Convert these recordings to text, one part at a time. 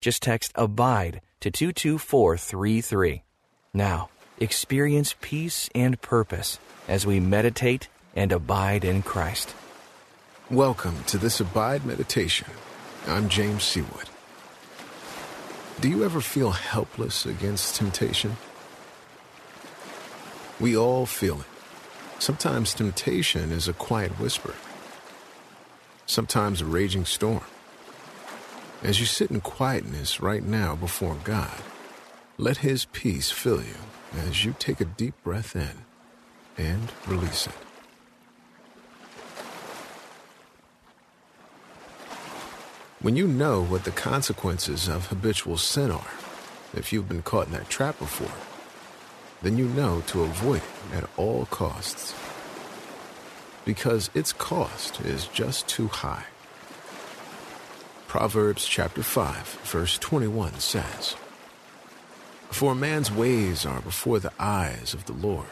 Just text ABIDE to 22433. Now, experience peace and purpose as we meditate and abide in Christ. Welcome to this Abide Meditation. I'm James Seawood. Do you ever feel helpless against temptation? We all feel it. Sometimes temptation is a quiet whisper, sometimes a raging storm. As you sit in quietness right now before God, let His peace fill you as you take a deep breath in and release it. When you know what the consequences of habitual sin are, if you've been caught in that trap before, then you know to avoid it at all costs. Because its cost is just too high. Proverbs chapter 5, verse 21 says, For man's ways are before the eyes of the Lord,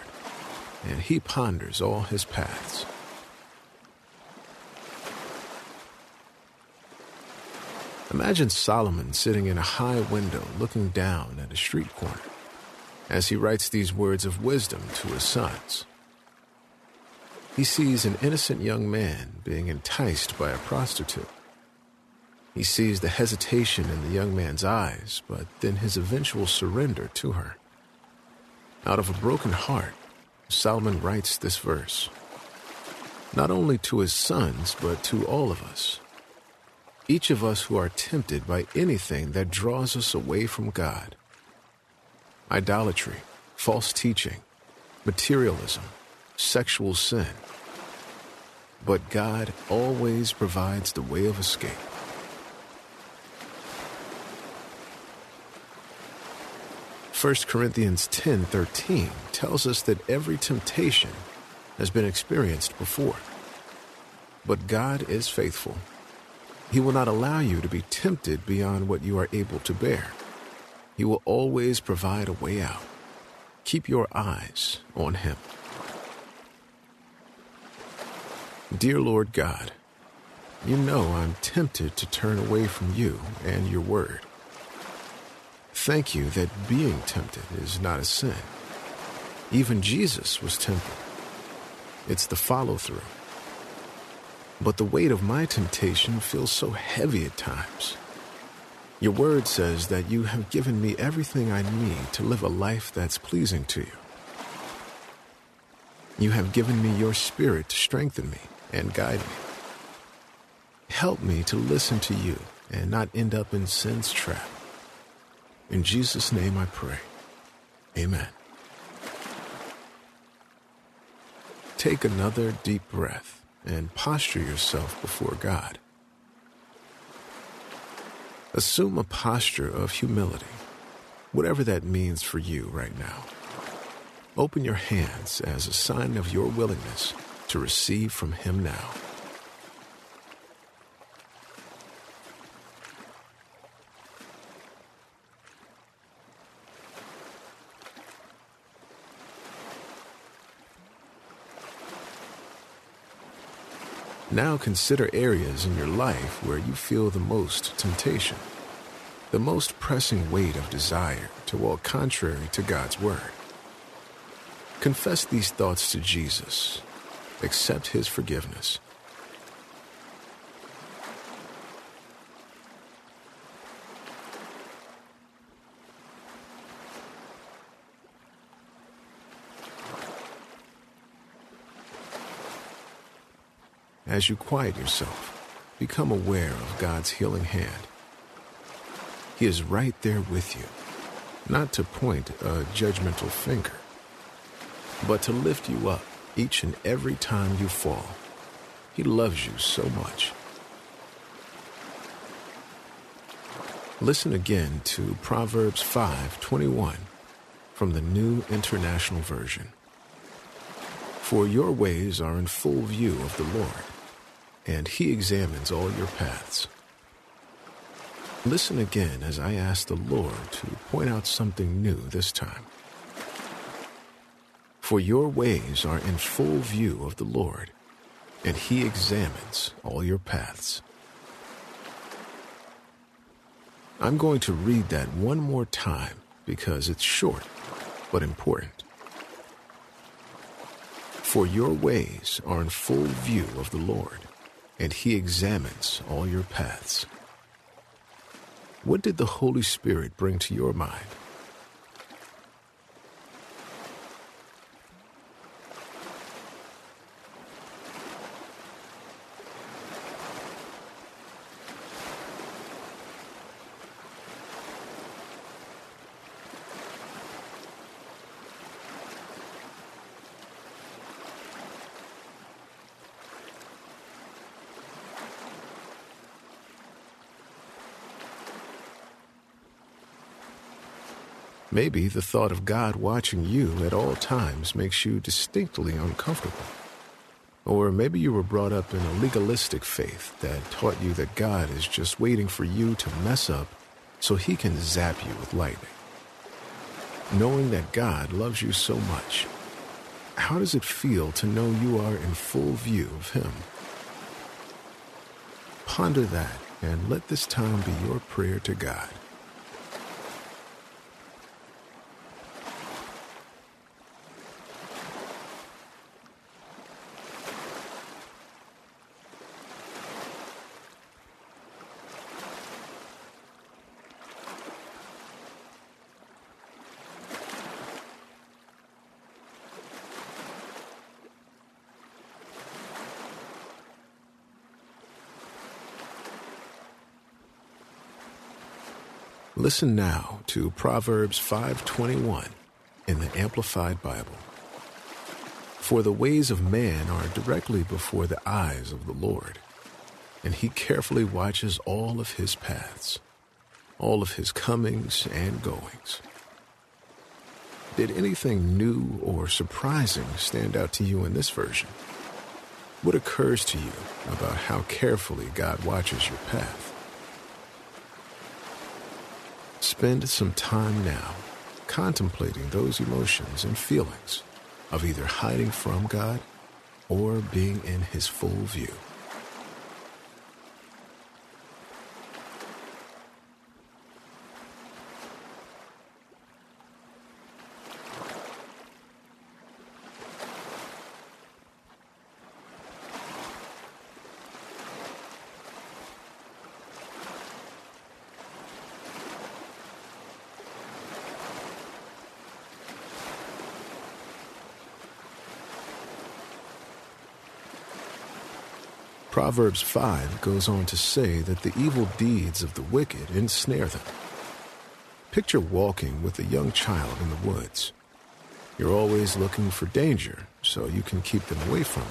and he ponders all his paths. Imagine Solomon sitting in a high window looking down at a street corner as he writes these words of wisdom to his sons. He sees an innocent young man being enticed by a prostitute. He sees the hesitation in the young man's eyes, but then his eventual surrender to her. Out of a broken heart, Solomon writes this verse, not only to his sons, but to all of us. Each of us who are tempted by anything that draws us away from God idolatry, false teaching, materialism, sexual sin. But God always provides the way of escape. First Corinthians 10:13 tells us that every temptation has been experienced before. But God is faithful. He will not allow you to be tempted beyond what you are able to bear. He will always provide a way out. Keep your eyes on Him. Dear Lord God, you know I'm tempted to turn away from you and your word. Thank you that being tempted is not a sin. Even Jesus was tempted. It's the follow through. But the weight of my temptation feels so heavy at times. Your word says that you have given me everything I need to live a life that's pleasing to you. You have given me your spirit to strengthen me and guide me. Help me to listen to you and not end up in sin's trap. In Jesus' name I pray. Amen. Take another deep breath and posture yourself before God. Assume a posture of humility, whatever that means for you right now. Open your hands as a sign of your willingness to receive from Him now. Now consider areas in your life where you feel the most temptation, the most pressing weight of desire to walk contrary to God's Word. Confess these thoughts to Jesus. Accept His forgiveness. As you quiet yourself, become aware of God's healing hand. He is right there with you, not to point a judgmental finger, but to lift you up each and every time you fall. He loves you so much. Listen again to Proverbs 5:21 from the New International Version. For your ways are in full view of the Lord, and he examines all your paths. Listen again as I ask the Lord to point out something new this time. For your ways are in full view of the Lord, and he examines all your paths. I'm going to read that one more time because it's short but important. For your ways are in full view of the Lord, and he examines all your paths. What did the Holy Spirit bring to your mind? Maybe the thought of God watching you at all times makes you distinctly uncomfortable. Or maybe you were brought up in a legalistic faith that taught you that God is just waiting for you to mess up so he can zap you with lightning. Knowing that God loves you so much, how does it feel to know you are in full view of him? Ponder that and let this time be your prayer to God. Listen now to Proverbs 5:21 in the Amplified Bible. For the ways of man are directly before the eyes of the Lord, and he carefully watches all of his paths, all of his comings and goings. Did anything new or surprising stand out to you in this version? What occurs to you about how carefully God watches your path? Spend some time now contemplating those emotions and feelings of either hiding from God or being in His full view. Proverbs 5 goes on to say that the evil deeds of the wicked ensnare them. Picture walking with a young child in the woods. You're always looking for danger so you can keep them away from it.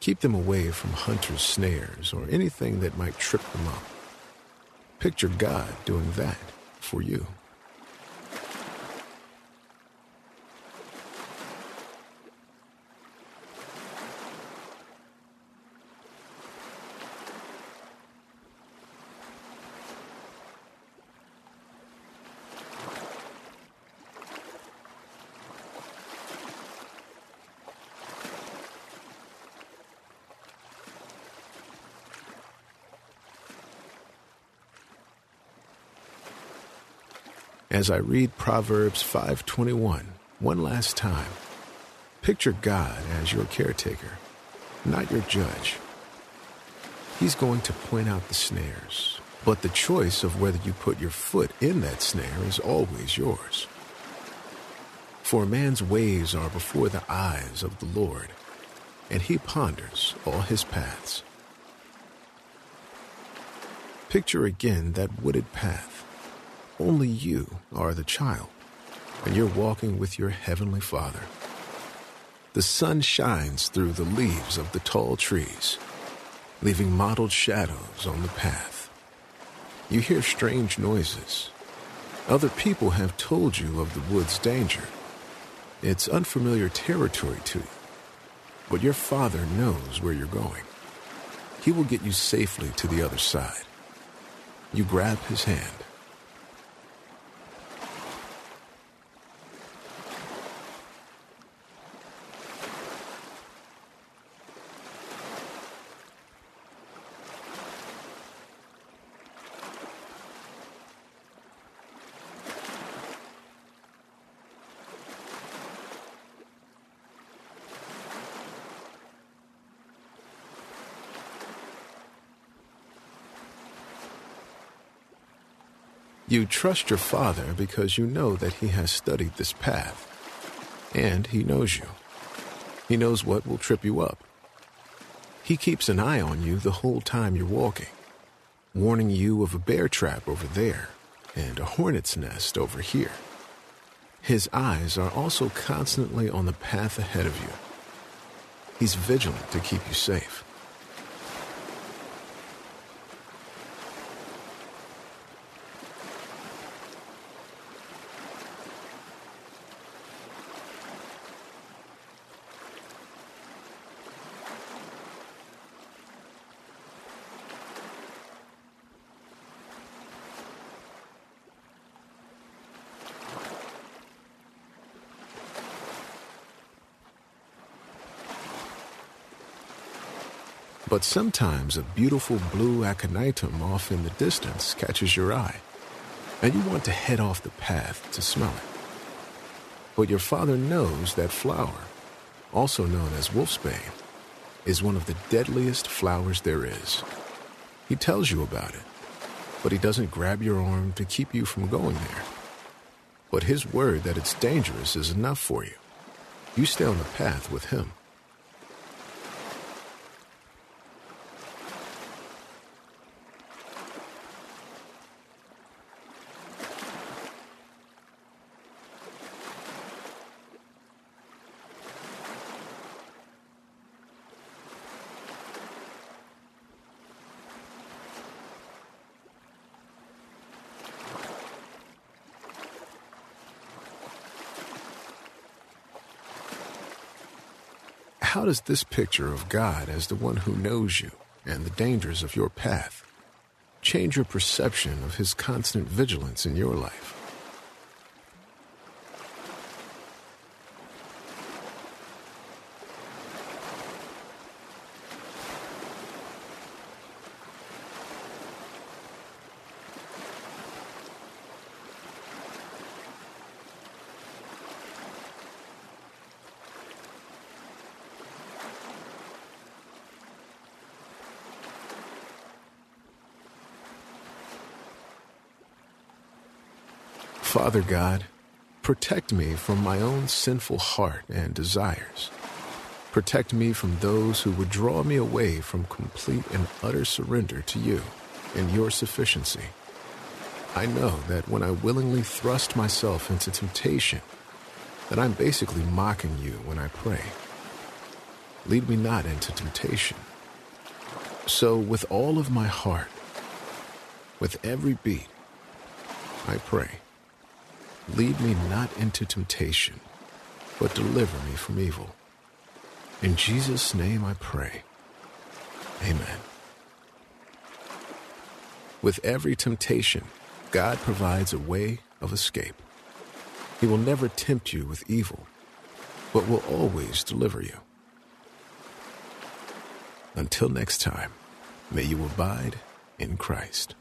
Keep them away from hunters' snares or anything that might trip them up. Picture God doing that for you. As I read Proverbs 5:21 one last time, picture God as your caretaker, not your judge. He's going to point out the snares, but the choice of whether you put your foot in that snare is always yours. For man's ways are before the eyes of the Lord, and he ponders all his paths. Picture again that wooded path only you are the child, and you're walking with your heavenly Father. The sun shines through the leaves of the tall trees, leaving mottled shadows on the path. You hear strange noises. Other people have told you of the wood's danger. It's unfamiliar territory to you. But your father knows where you're going. He will get you safely to the other side. You grab his hand. You trust your father because you know that he has studied this path. And he knows you. He knows what will trip you up. He keeps an eye on you the whole time you're walking, warning you of a bear trap over there and a hornet's nest over here. His eyes are also constantly on the path ahead of you. He's vigilant to keep you safe. But sometimes a beautiful blue aconitum off in the distance catches your eye, and you want to head off the path to smell it. But your father knows that flower, also known as wolfsbane, is one of the deadliest flowers there is. He tells you about it, but he doesn't grab your arm to keep you from going there. But his word that it's dangerous is enough for you. You stay on the path with him. How does this picture of God as the one who knows you and the dangers of your path change your perception of his constant vigilance in your life? Father God, protect me from my own sinful heart and desires. Protect me from those who would draw me away from complete and utter surrender to you and your sufficiency. I know that when I willingly thrust myself into temptation, that I'm basically mocking you when I pray. Lead me not into temptation. So, with all of my heart, with every beat, I pray. Lead me not into temptation, but deliver me from evil. In Jesus' name I pray. Amen. With every temptation, God provides a way of escape. He will never tempt you with evil, but will always deliver you. Until next time, may you abide in Christ.